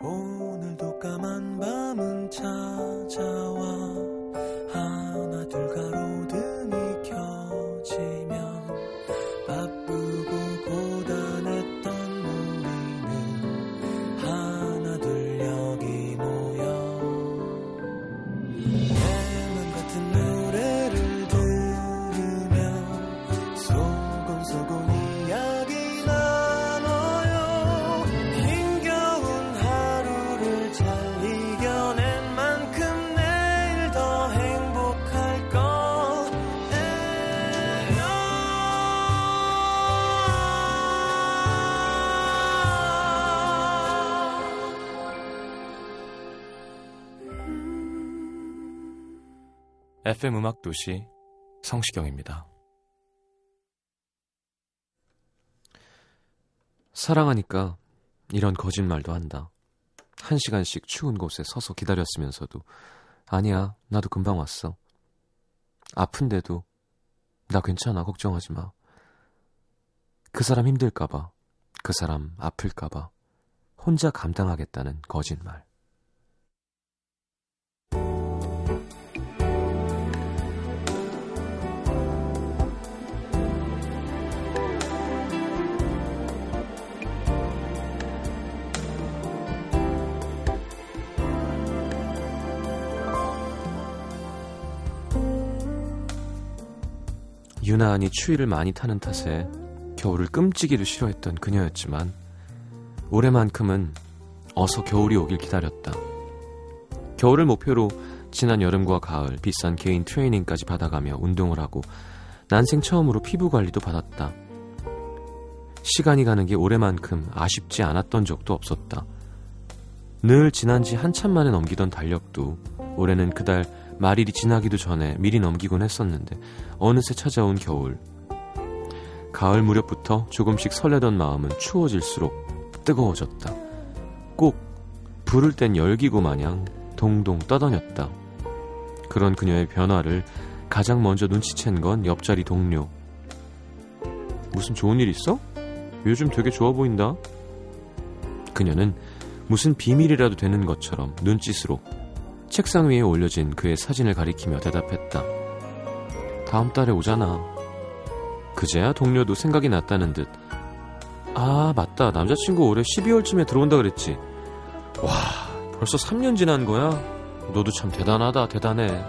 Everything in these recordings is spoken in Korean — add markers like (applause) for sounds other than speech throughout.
오늘도 까만 밤은 찾아와 FM 음악 도시 성시경입니다. 사랑하니까 이런 거짓말도 한다. 한 시간씩 추운 곳에 서서 기다렸으면서도 아니야, 나도 금방 왔어. 아픈데도 나 괜찮아, 걱정하지 마. 그 사람 힘들까봐, 그 사람 아플까봐 혼자 감당하겠다는 거짓말. 유난히 추위를 많이 타는 탓에 겨울을 끔찍이도 싫어했던 그녀였지만 올해만큼은 어서 겨울이 오길 기다렸다. 겨울을 목표로 지난 여름과 가을 비싼 개인 트레이닝까지 받아가며 운동을 하고 난생 처음으로 피부 관리도 받았다. 시간이 가는 게 올해만큼 아쉽지 않았던 적도 없었다. 늘 지난 지 한참 만에 넘기던 달력도 올해는 그달 말일이 지나기도 전에 미리 넘기곤 했었는데 어느새 찾아온 겨울. 가을 무렵부터 조금씩 설레던 마음은 추워질수록 뜨거워졌다. 꼭 부를 땐 열기고 마냥 동동 떠다녔다. 그런 그녀의 변화를 가장 먼저 눈치챈 건 옆자리 동료. 무슨 좋은 일 있어? 요즘 되게 좋아 보인다. 그녀는 무슨 비밀이라도 되는 것처럼 눈짓으로 책상 위에 올려진 그의 사진을 가리키며 대답했다. 다음 달에 오잖아. 그제야 동료도 생각이 났다는 듯. 아, 맞다. 남자친구 올해 12월쯤에 들어온다 그랬지. 와, 벌써 3년 지난 거야? 너도 참 대단하다, 대단해.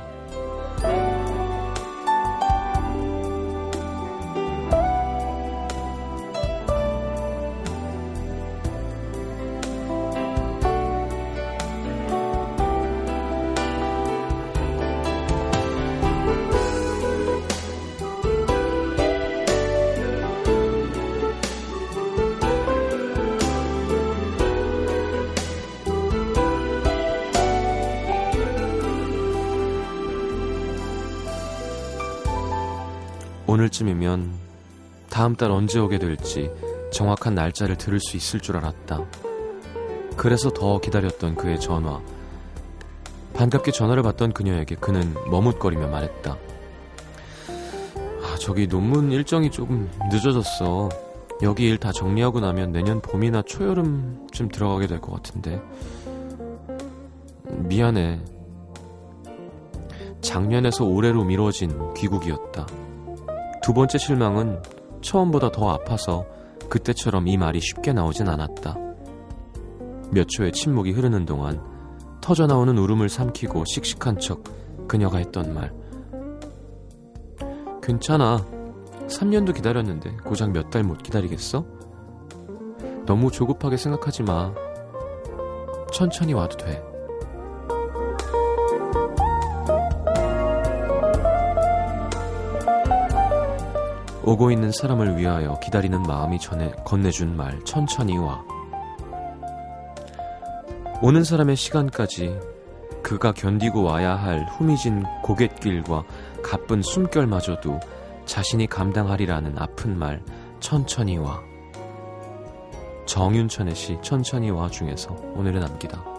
다음 달 언제 오게 될지 정확한 날짜를 들을 수 있을 줄 알았다. 그래서 더 기다렸던 그의 전화. 반갑게 전화를 받던 그녀에게 그는 머뭇거리며 말했다. 아, 저기 논문 일정이 조금 늦어졌어. 여기 일 다 정리하고 나면 내년 봄이나 초여름쯤 들어가게 될 것 같은데. 미안해. 작년에서 올해로 미뤄진 귀국이었다. 두 번째 실망은 처음보다 더 아파서 그때처럼 이 말이 쉽게 나오진 않았다. 몇 초의 침묵이 흐르는 동안 터져나오는 울음을 삼키고 씩씩한 척 그녀가 했던 말. 괜찮아. 3년도 기다렸는데 고작 몇 달 못 기다리겠어? 너무 조급하게 생각하지 마. 천천히 와도 돼. 오고 있는 사람을 위하여 기다리는 마음이 전해 건네준 말 천천히 와. 오는 사람의 시간까지 그가 견디고 와야 할 후미진 고갯길과 가쁜 숨결마저도 자신이 감당하리라는 아픈 말 천천히 와. 정윤천의 시 천천히 와 중에서 오늘의 남기다.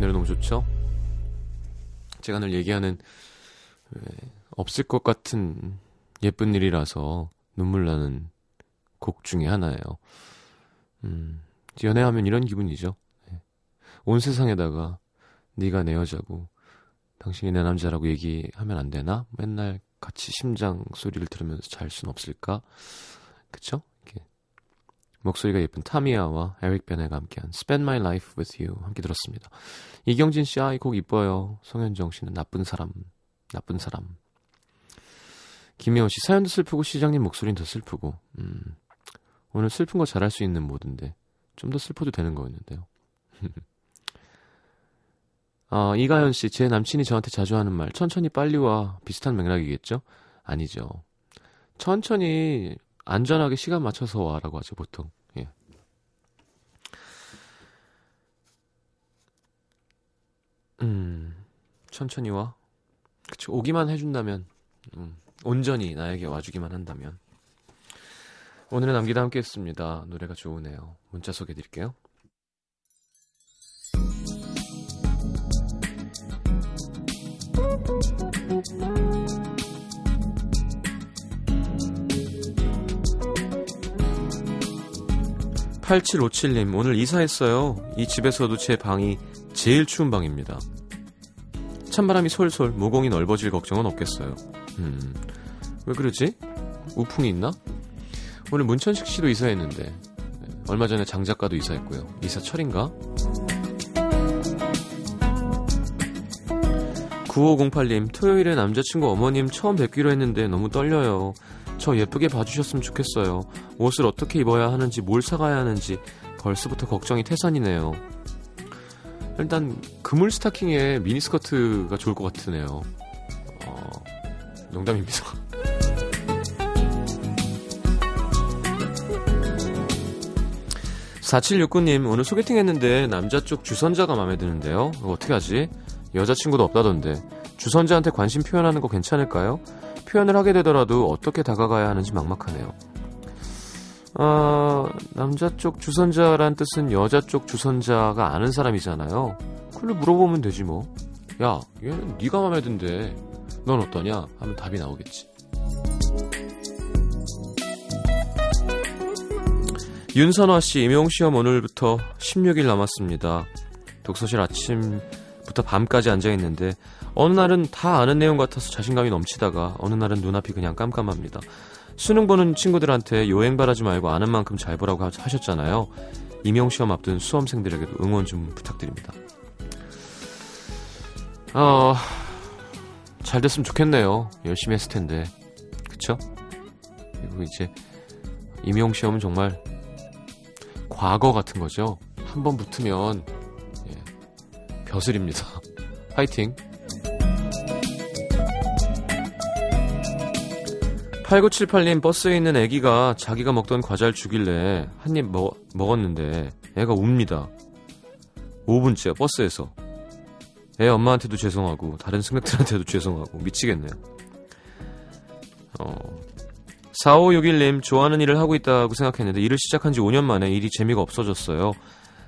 노래 너무 좋죠? 제가 늘 얘기하는 없을 것 같은 예쁜 일이라서 눈물 나는 곡 중에 하나예요. 음, 연애하면 이런 기분이죠. 네. 온 세상에다가 네가 내 여자고 당신이 내 남자라고 얘기하면 안 되나? 맨날 같이 심장 소리를 들으면서 잘 순 없을까? 그쵸? 목소리가 예쁜 타미야와 에릭 베네가 함께한 Spend My Life With You 함께 들었습니다. 이경진 씨, 아, 이 곡 이뻐요. 송현정 씨는 나쁜 사람, 나쁜 사람. 김혜원 씨, 사연도 슬프고 시장님 목소리는 더 슬프고, 음, 오늘 슬픈 거 잘할 수 있는 모드인데, 좀 더 슬퍼도 되는 거였는데요. 어, (laughs) 이가연 씨, 제 남친이 저한테 자주 하는 말, 천천히 빨리 와. 비슷한 맥락이겠죠? 아니죠. 천천히, 안전하게 시간 맞춰서 와라고 하죠, 보통. 예. 음, 천천히 와. 그쵸, 오기만 해준다면, 음, 온전히 나에게 와주기만 한다면. 오늘은 남기다 함께 했습니다. 노래가 좋으네요. 문자 소개해 드릴게요. 8757님, 오늘 이사했어요. 이 집에서도 제 방이 제일 추운 방입니다. 찬바람이 솔솔, 모공이 넓어질 걱정은 없겠어요. 음, 왜 그러지? 우풍이 있나? 오늘 문천식 씨도 이사했는데, 네, 얼마 전에 장 작가도 이사했고요. 이사철인가? 9508님, 토요일에 남자친구 어머님 처음 뵙기로 했는데 너무 떨려요. 저 예쁘게 봐주셨으면 좋겠어요. 옷을 어떻게 입어야 하는지, 뭘 사가야 하는지 벌써부터 걱정이 태산이네요. 일단 그물 스타킹에 미니스커트가 좋을 것 같으네요. 어, 농담입니다. (laughs) 4769님, 오늘 소개팅 했는데 남자 쪽 주선자가 마음에 드는데요. 어떻게 하지? 여자친구도 없다던데 주선자한테 관심 표현하는 거 괜찮을까요? 표현을 하게 되더라도 어떻게 다가가야 하는지 막막하네요. 아, 남자 쪽 주선자란 뜻은 여자 쪽 주선자가 아는 사람이잖아요. 그걸 물어보면 되지 뭐. 야, 얘는 네가 마음에 든대. 넌 어떠냐? 하면 답이 나오겠지. 윤선화 씨, 임용 시험 오늘부터 16일 남았습니다. 독서실 아침 부터 밤까지 앉아 있는데 어느 날은 다 아는 내용 같아서 자신감이 넘치다가 어느 날은 눈앞이 그냥 깜깜합니다. 수능 보는 친구들한테 요행 바라지 말고 아는 만큼 잘 보라고 하셨잖아요. 임용 시험 앞둔 수험생들에게도 응원 좀 부탁드립니다. 어, 잘 됐으면 좋겠네요. 열심히 했을 텐데. 그쵸? 그리고 이제 임용 시험은 정말 과거 같은 거죠. 한번 붙으면 벼슬입니다. (laughs) 화이팅! 8978님 버스에 있는 애기가 자기가 먹던 과자를 주길래 한 입 먹었는데 애가 웁니다. 5분째 버스에서. 애 엄마한테도 죄송하고 다른 승객들한테도 죄송하고 미치겠네요. 어, 4561님 좋아하는 일을 하고 있다고 생각했는데 일을 시작한 지 5년 만에 일이 재미가 없어졌어요.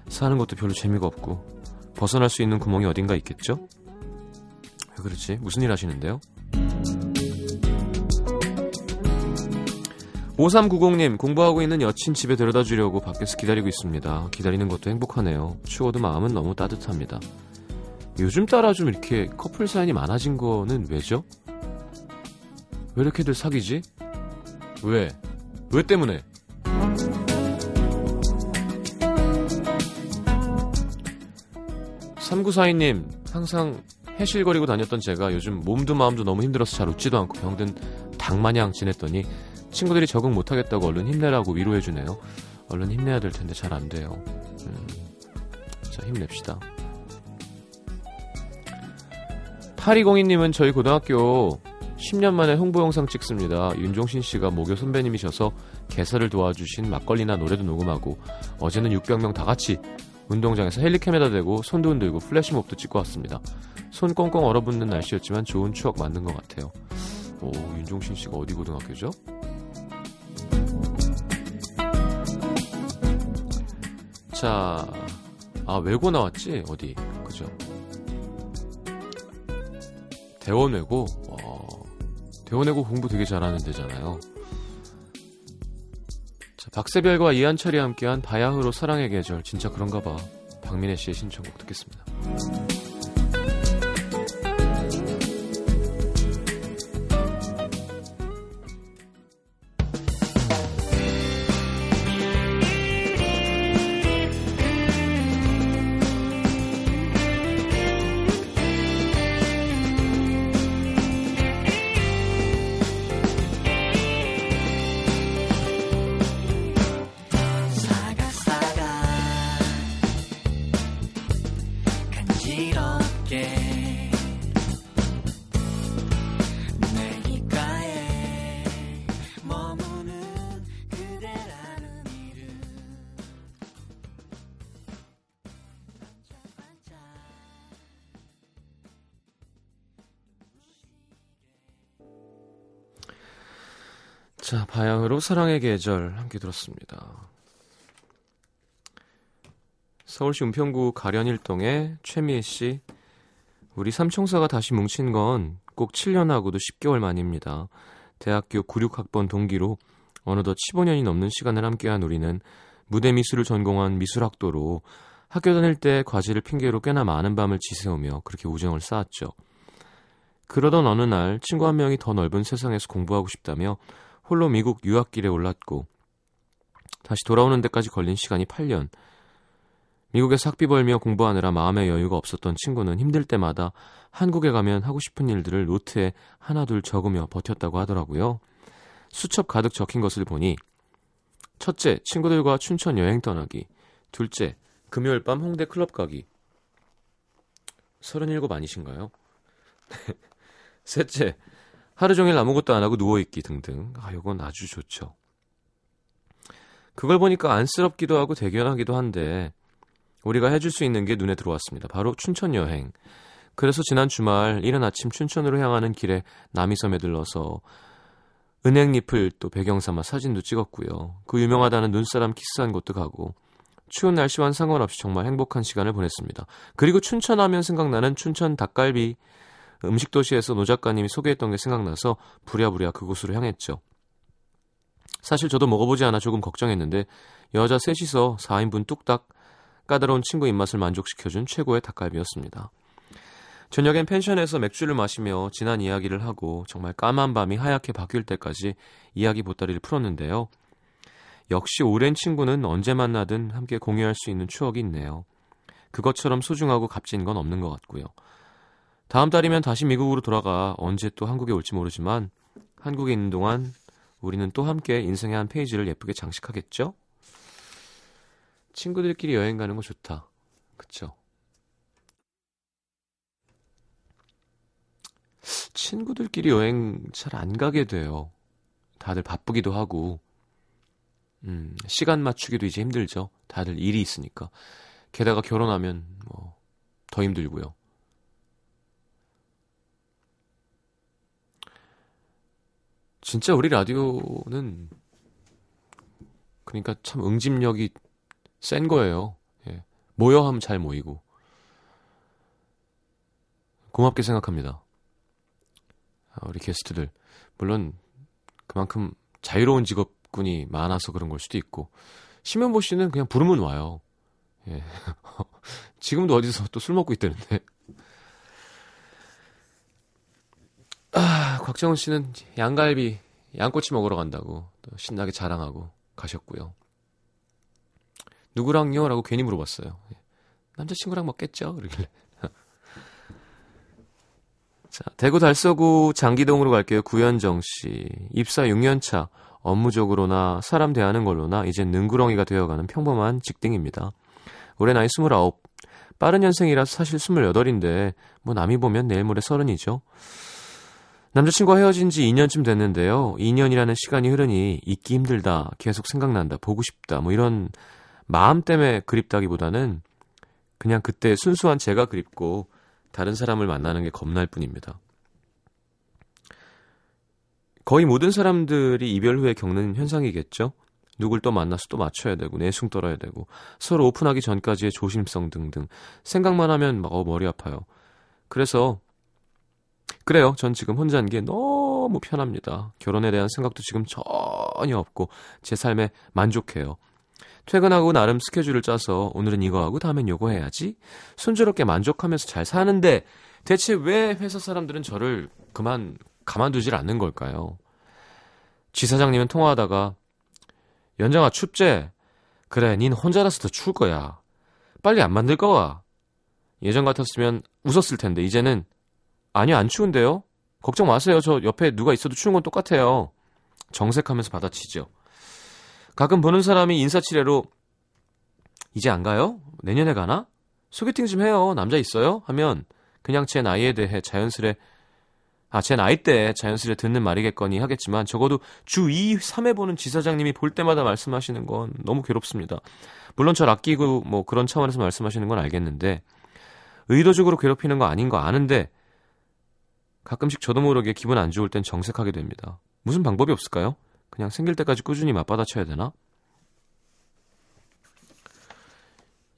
사는 것도 별로 재미가 없고 벗어날 수 있는 구멍이 어딘가 있겠죠? 왜 그렇지? 무슨 일 하시는데요? 5390님, 공부하고 있는 여친 집에 데려다 주려고 밖에서 기다리고 있습니다. 기다리는 것도 행복하네요. 추워도 마음은 너무 따뜻합니다. 요즘 따라 좀 이렇게 커플 사연이 많아진 거는 왜죠? 왜 이렇게들 사귀지? 왜? 왜 때문에? 3942님, 항상 해실거리고 다녔던 제가 요즘 몸도 마음도 너무 힘들어서 잘 웃지도 않고 병든 닭마냥 지냈더니 친구들이 적응 못하겠다고 얼른 힘내라고 위로해주네요. 얼른 힘내야 될 텐데 잘 안 돼요. 음, 자, 힘냅시다. 8202님은 저희 고등학교 10년 만에 홍보 영상 찍습니다. 윤종신 씨가 모교 선배님이셔서 개설을 도와주신 막걸리나 노래도 녹음하고 어제는 600명 다 같이 운동장에서 헬리캠에다 대고 손도 흔들고 플래시몹도 찍고 왔습니다. 손 꽁꽁 얼어붙는 날씨였지만 좋은 추억 만든 것 같아요. 오, 윤종신 씨가 어디 고등학교죠? 자, 아, 외고 나왔지? 어디? 그죠? 대원외고, 어, 대원외고 공부 되게 잘하는 데잖아요. 자, 박세별과 이한철이 함께한 바야흐로 사랑의 계절. 진짜 그런가 봐. 박민혜 씨의 신청곡 듣겠습니다. 자, 바야흐로 사랑의 계절 함께 들었습니다. 서울시 은평구 가련일동의 최미애 씨. 우리 삼총사가 다시 뭉친 건 꼭 7년하고도 10개월 만입니다. 대학교 96학번 동기로 어느덧 15년이 넘는 시간을 함께한 우리는 무대 미술을 전공한 미술학도로 학교 다닐 때 과제를 핑계로 꽤나 많은 밤을 지새우며 그렇게 우정을 쌓았죠. 그러던 어느 날 친구 한 명이 더 넓은 세상에서 공부하고 싶다며 홀로 미국 유학길에 올랐고 다시 돌아오는 데까지 걸린 시간이 8년. 미국에서 학비 벌며 공부하느라 마음의 여유가 없었던 친구는 힘들 때마다 한국에 가면 하고 싶은 일들을 노트에 하나둘 적으며 버텼다고 하더라고요. 수첩 가득 적힌 것을 보니 첫째, 친구들과 춘천 여행 떠나기. 둘째, 금요일 밤 홍대 클럽 가기. 37 아니신가요? (laughs) 셋째, 하루 종일 아무것도 안 하고 누워있기 등등. 아, 요건 아주 좋죠. 그걸 보니까 안쓰럽기도 하고 대견하기도 한데, 우리가 해줄 수 있는 게 눈에 들어왔습니다. 바로 춘천 여행. 그래서 지난 주말 이른 아침 춘천으로 향하는 길에 남이섬에 들러서 은행잎을 또 배경 삼아 사진도 찍었고요. 그 유명하다는 눈사람 키스한 곳도 가고 추운 날씨와는 상관없이 정말 행복한 시간을 보냈습니다. 그리고 춘천하면 생각나는 춘천 닭갈비 음식 도시에서 노 작가님이 소개했던 게 생각나서 부랴부랴 그곳으로 향했죠. 사실 저도 먹어보지 않아 조금 걱정했는데 여자 셋이서 4인분 뚝딱 까다로운 친구 입맛을 만족시켜준 최고의 닭갈비였습니다. 저녁엔 펜션에서 맥주를 마시며 지난 이야기를 하고 정말 까만 밤이 하얗게 바뀔 때까지 이야기 보따리를 풀었는데요. 역시 오랜 친구는 언제 만나든 함께 공유할 수 있는 추억이 있네요. 그것처럼 소중하고 값진 건 없는 것 같고요. 다음 달이면 다시 미국으로 돌아가 언제 또 한국에 올지 모르지만 한국에 있는 동안 우리는 또 함께 인생의 한 페이지를 예쁘게 장식하겠죠? 친구들끼리 여행 가는 거 좋다. 그쵸? 친구들끼리 여행 잘 안 가게 돼요. 다들 바쁘기도 하고, 음, 시간 맞추기도 이제 힘들죠. 다들 일이 있으니까. 게다가 결혼하면 뭐, 더 힘들고요. 진짜 우리 라디오는, 그러니까 참 응집력이 센 거예요. 예. 모여 하면 잘 모이고. 고맙게 생각합니다. 아, 우리 게스트들. 물론 그만큼 자유로운 직업군이 많아서 그런 걸 수도 있고. 심현보 씨는 그냥 부르면 와요. 예. (laughs) 지금도 어디서 또 술 먹고 있다는데. 아, 곽정은 씨는 양갈비, 양꼬치 먹으러 간다고 또 신나게 자랑하고 가셨고요. 누구랑요? 라고 괜히 물어봤어요. 예. 남자친구랑 먹겠죠? 그러길래. (laughs) 자, 대구 달서구 장기동으로 갈게요. 구현정 씨. 입사 6년차. 업무적으로나 사람 대하는 걸로나 이젠 능구렁이가 되어가는 평범한 직딩입니다. 올해 나이 29. 빠른 연생이라서 사실 28인데 뭐 남이 보면 내일 모레 서른이죠. 남자친구와 헤어진 지 2년쯤 됐는데요. 2년이라는 시간이 흐르니 잊기 힘들다, 계속 생각난다, 보고 싶다, 뭐 이런 마음 때문에 그립다기보다는 그냥 그때 순수한 제가 그립고 다른 사람을 만나는 게 겁날 뿐입니다. 거의 모든 사람들이 이별 후에 겪는 현상이겠죠? 누굴 또 만나서 또 맞춰야 되고 내숭 떨어야 되고 서로 오픈하기 전까지의 조심성 등등 생각만 하면 막 어, 머리 아파요. 그래서 그래요. 전 지금 혼자인 게 너무 편합니다. 결혼에 대한 생각도 지금 전혀 없고 제 삶에 만족해요. 퇴근하고 나름 스케줄을 짜서 오늘은 이거 하고 다음엔 요거 해야지. 순조롭게 만족하면서 잘 사는데 대체 왜 회사 사람들은 저를 그만 가만두질 않는 걸까요? 지 사장님은 통화하다가 연장아 춥제? 그래 닌 혼자라서 더 추울 거야. 빨리 안 만들 거야. 예전 같았으면 웃었을 텐데 이제는 아니요 안 추운데요. 걱정 마세요. 저 옆에 누가 있어도 추운 건 똑같아요. 정색하면서 받아치죠. 가끔 보는 사람이 인사치레로 이제 안 가요? 내년에 가나? 소개팅 좀 해요. 남자 있어요? 하면 그냥 제 나이에 대해 자연스레 아, 제 나이 때 자연스레 듣는 말이겠거니 하겠지만 적어도 주 2, 3회 보는 지사장님이 볼 때마다 말씀하시는 건 너무 괴롭습니다. 물론 절 아끼고 뭐 그런 차원에서 말씀하시는 건 알겠는데 의도적으로 괴롭히는 거 아닌 거 아는데 가끔씩 저도 모르게 기분 안 좋을 땐 정색하게 됩니다. 무슨 방법이 없을까요? 그냥 생길 때까지 꾸준히 맞받아쳐야 되나?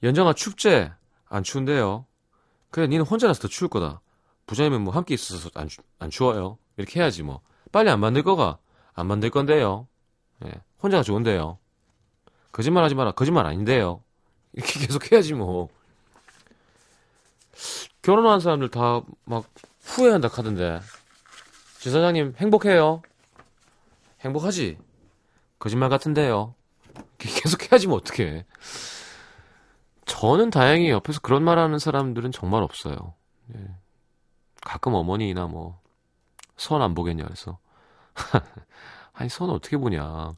연정아 춥제? 안 추운데요. 그래 니는 혼자라서 더 추울 거다. 부자님은 뭐 함께 있어서 안, 안 추워요. 이렇게 해야지 뭐. 빨리 안 만들 거가. 안 만들 건데요. 예, 혼자가 좋은데요. 거짓말 하지 마라. 거짓말 아닌데요. 이렇게 (laughs) 계속 해야지 뭐. 결혼한 사람들 다 막 후회한다 카던데. 지 사장님 행복해요. 행복하지? 거짓말 같은데요. 계속 해야지 뭐 어떡해. 저는 다행히 옆에서 그런 말 하는 사람들은 정말 없어요. 예. 가끔 어머니나 뭐, 선 안 보겠냐, 그래서. (laughs) 아니, 선 어떻게 보냐.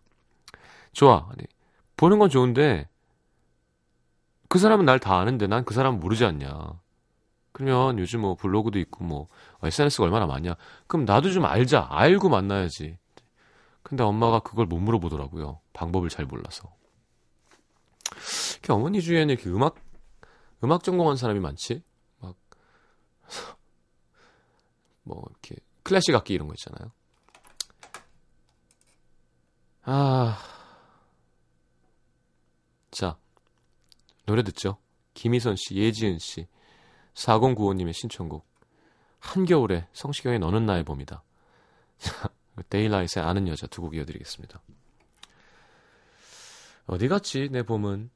좋아. 아니, 보는 건 좋은데, 그 사람은 날 다 아는데 난 그 사람 모르지 않냐. 그러면 요즘 뭐 블로그도 있고 뭐 SNS가 얼마나 많냐. 그럼 나도 좀 알자. 알고 만나야지. 근데 엄마가 그걸 못 물어보더라고요. 방법을 잘 몰라서. 이렇게 어머니 주위에는 이렇게 음악, 음악 전공한 사람이 많지? 막, (laughs) 뭐, 이렇게, 클래식 악기 이런 거 있잖아요. 아. 자, 노래 듣죠? 김희선 씨, 예지은 씨, 4095님의 신청곡. 한겨울에 성시경의 너는 나의 봄이다. (laughs) 데일라이트의 아는 여자 두 곡 이어드리겠습니다. 어디 갔지 내 봄은?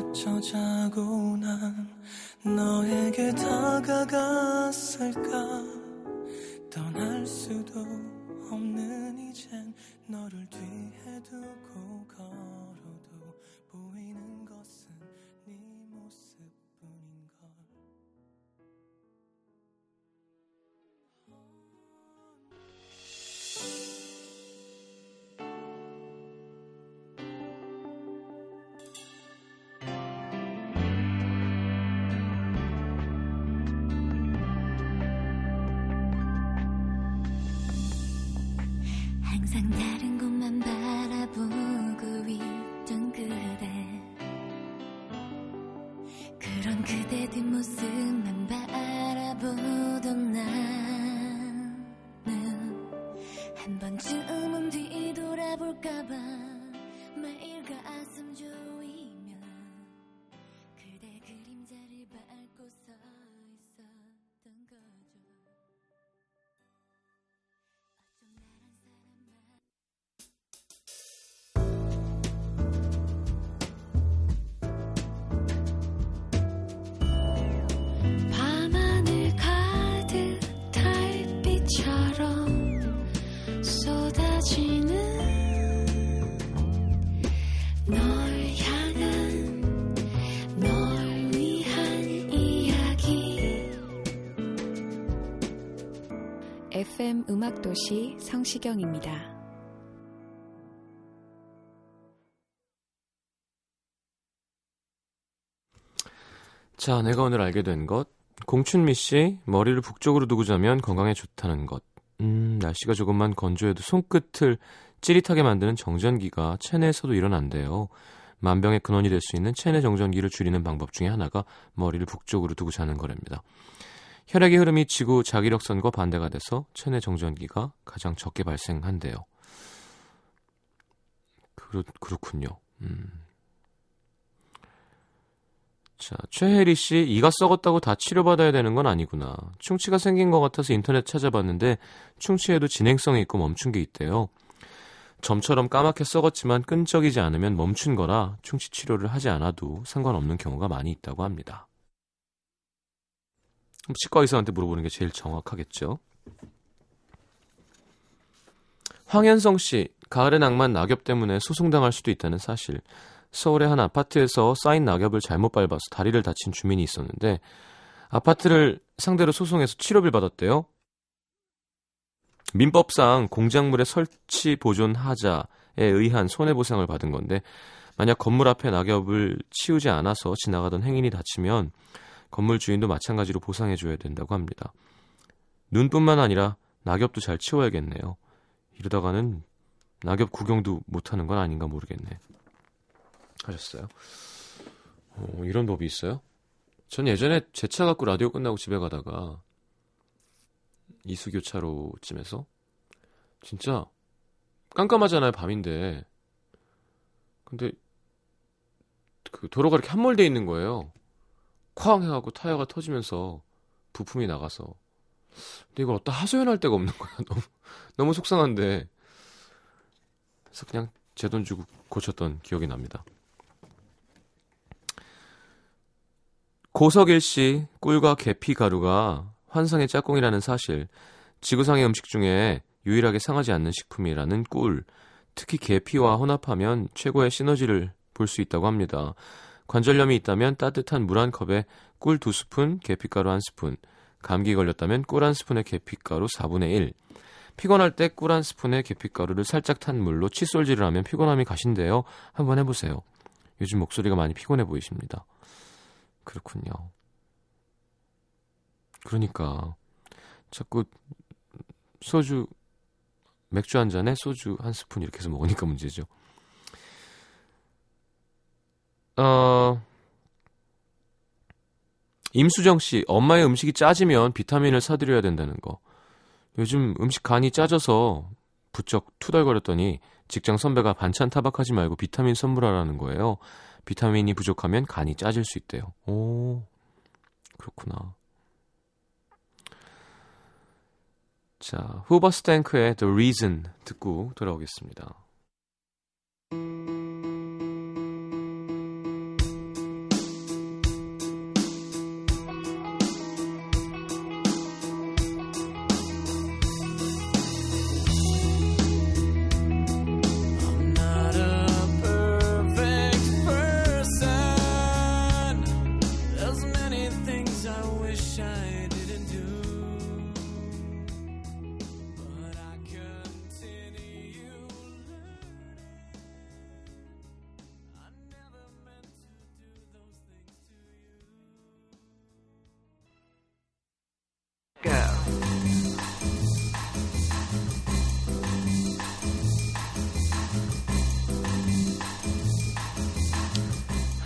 어쩌자고 난 너에게 다가갔을까? 떠날 수도 없는 이젠 너를 뒤에 두고 걸어도 보이는 것은 음악도시 성시경입니다. 자, 내가 오늘 알게 된 것. 공춘미 씨, 머리를 북쪽으로 두고 자면 건강에 좋다는 것. 음, 날씨가 조금만 건조해도 손끝을 찌릿하게 만드는 정전기가 체내에서도 일어난대요. 만병의 근원이 될 수 있는 체내 정전기를 줄이는 방법 중에 하나가 머리를 북쪽으로 두고 자는 거랍니다. 혈액의 흐름이 지구 자기력선과 반대가 돼서 체내 정전기가 가장 적게 발생한대요. 그렇, 그렇군요. 음. 자, 최혜리 씨, 이가 썩었다고 다 치료받아야 되는 건 아니구나. 충치가 생긴 것 같아서 인터넷 찾아봤는데 충치에도 진행성이 있고 멈춘 게 있대요. 점처럼 까맣게 썩었지만 끈적이지 않으면 멈춘 거라 충치 치료를 하지 않아도 상관없는 경우가 많이 있다고 합니다. 치과 의사한테 물어보는 게 제일 정확하겠죠. 황현성 씨, 가을의 낭만 낙엽 때문에 소송당할 수도 있다는 사실. 서울의 한 아파트에서 쌓인 낙엽을 잘못 밟아서 다리를 다친 주민이 있었는데 아파트를 상대로 소송해서 치료비를 받았대요. 민법상 공작물의 설치 보존 하자에 의한 손해보상을 받은 건데 만약 건물 앞에 낙엽을 치우지 않아서 지나가던 행인이 다치면 건물 주인도 마찬가지로 보상해줘야 된다고 합니다. 눈뿐만 아니라 낙엽도 잘 치워야겠네요. 이러다가는 낙엽 구경도 못하는 건 아닌가 모르겠네. 하셨어요? 어, 이런 법이 있어요? 전 예전에 제 차 갖고 라디오 끝나고 집에 가다가 이수교차로쯤에서 진짜 깜깜하잖아요 밤인데 근데 그 도로가 이렇게 함몰돼 있는 거예요 쾅 해갖고 타이어가 터지면서 부품이 나가서. 근데 이걸 어디다 하소연할 데가 없는 거야. (laughs) 너무 너무 속상한데. 그래서 그냥 제 돈 주고 고쳤던 기억이 납니다. 고석일 씨 꿀과 계피 가루가 환상의 짝꿍이라는 사실, 지구상의 음식 중에 유일하게 상하지 않는 식품이라는 꿀, 특히 계피와 혼합하면 최고의 시너지를 볼 수 있다고 합니다. 관절염이 있다면 따뜻한 물 한 컵에 꿀 두 스푼, 계피가루 한 스푼, 감기 걸렸다면 꿀 한 스푼에 계피가루 4분의 1, 피곤할 때 꿀 한 스푼에 계피가루를 살짝 탄 물로 칫솔질을 하면 피곤함이 가신대요. 한번 해보세요. 요즘 목소리가 많이 피곤해 보이십니다. 그렇군요. 그러니까 자꾸 소주 맥주 한 잔에 소주 한 스푼 이렇게 해서 먹으니까 문제죠. 어 임수정 씨, 엄마의 음식이 짜지면 비타민을 사드려야 된다는 거. 요즘 음식 간이 짜져서 부쩍 투덜거렸더니 직장 선배가 반찬 타박하지 말고 비타민 선물하라는 거예요. 비타민이 부족하면 간이 짜질 수 있대요. 오, 그렇구나. 자, 후버스탱크의 The Reason 듣고 돌아오겠습니다.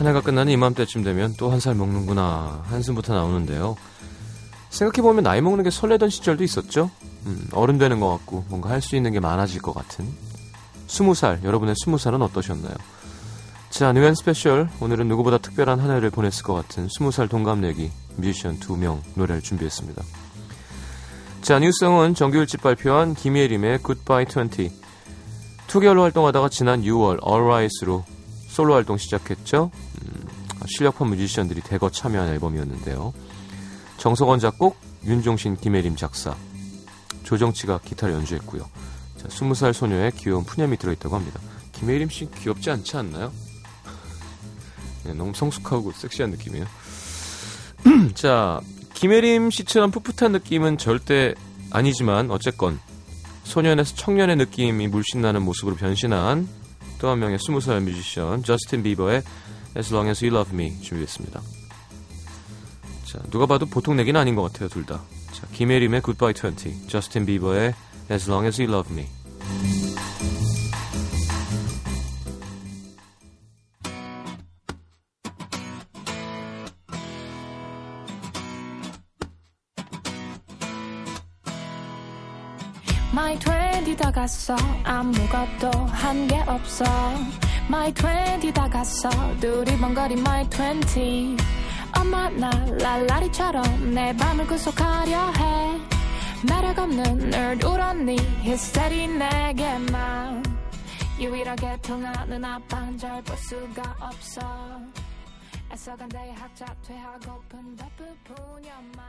한 해가 끝나는 이맘때쯤 되면 또 한 살 먹는구나 한숨부터 나오는데요. 생각해보면 나이 먹는 게 설레던 시절도 있었죠. 음, 어른 되는 것 같고 뭔가 할 수 있는 게 많아질 것 같은. 스무 살 여러분의 스무 살은 어떠셨나요? 자, New & Special 오늘은 누구보다 특별한 한 해를 보냈을 것 같은 스무 살 동갑내기 뮤지션 두명 노래를 준비했습니다. 자, 뉴스성은 정규 일집 발표한 김예림의 Goodbye 20. 2개월로 활동하다가 지난 6월 Alright으로 솔로 활동 시작했죠. 음, 실력파 뮤지션들이 대거 참여한 앨범이었는데요. 정석원 작곡, 윤종신, 김혜림 작사, 조정치가 기타를 연주했고요. 자, 20살 소녀의 귀여운 푸념이 들어있다고 합니다. 김혜림 씨 귀엽지 않지 않나요? 네, 너무 성숙하고 섹시한 느낌이에요. (clears throat) 자, 김혜림 씨처럼 풋풋한 느낌은 절대 아니지만 어쨌건 소년에서 청년의 느낌이 물씬 나는 모습으로 변신한 또 한 명의 20살 뮤지션 저스틴 비버의 As Long As You Love Me 준비했습니다. 자, 누가 봐도 보통 내기는 아닌 것 같아요, 둘 다. 자, 김혜림의 Goodbye 20, 저스틴 비버의 As Long As You Love Me. 갔어. 아무것도 한 게 없어. My 20다 갔어. 두리번거리 My 20 엄마 나 랄라리처럼 내 밤을 구속하려 해. 매력 없는 늘 울었니 히스테리 내게만. 유일하게 통하는 아빠 한절 볼 수가 없어. 애써간 대학자 퇴하고픈 바쁘뿐이야만.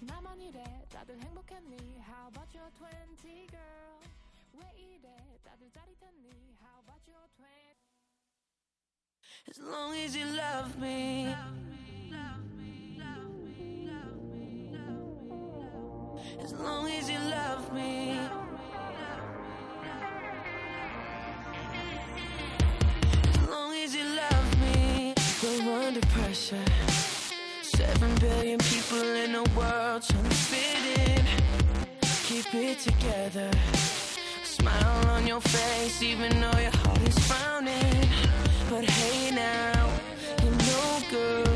나만 이래. 다들 행복했니? How about your 20 girl 왜 이래 다들 짜릿했니 How about your 20 As long as you love me. As long as you love me. As long as you love me. We're under pressure. Seven billion people in the world trying to fit in. Keep it together. Smile on your face, even though your heart is frowning. But hey now, you know, girl,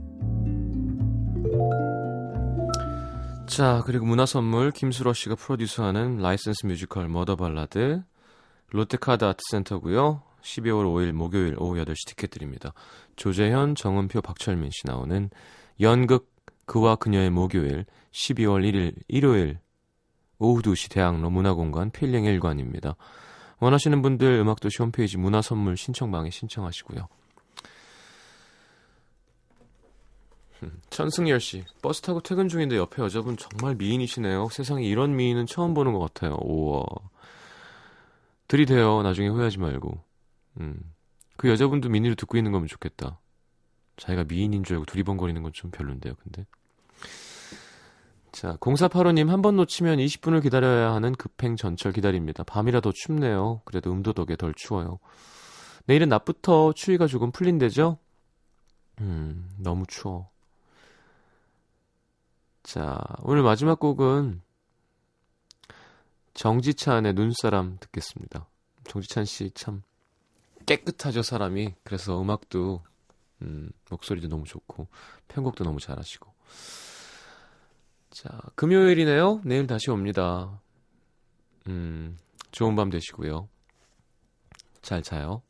자, 그리고 문화 선물 김수로 씨가 프로듀서하는 라이센스 뮤지컬 머더 발라드 롯데카드 아트센터고요. 12월 5일 목요일 오후 8시 티켓 드립니다. 조재현, 정은표, 박철민 씨 나오는 연극 그와 그녀의 목요일 12월 1일 일요일 오후 2시 대학로 문화공간 필링 1관입니다. 원하시는 분들 음악도시 홈페이지 문화선물 신청방에 신청하시고요. 천승열 씨, 버스 타고 퇴근 중인데 옆에 여자분 정말 미인이시네요. 세상에 이런 미인은 처음 보는 것 같아요. 우와. 들이대요. 나중에 후회하지 말고. 음. 그 여자분도 미니로 듣고 있는 거면 좋겠다. 자기가 미인인 줄 알고 두리번거리는 건 좀 별론데요, 근데. 자, 0485님 한 번 놓치면 20분을 기다려야 하는 급행 전철 기다립니다. 밤이라 더 춥네요. 그래도 음도 덕에 덜 추워요. 내일은 낮부터 추위가 조금 풀린대죠? 음, 너무 추워. 자, 오늘 마지막 곡은 정지찬의 눈사람 듣겠습니다. 정지찬 씨 참 깨끗하죠, 사람이. 그래서 음악도, 음, 목소리도 너무 좋고, 편곡도 너무 잘하시고. 자, 금요일이네요. 내일 다시 옵니다. 음, 좋은 밤 되시고요. 잘 자요.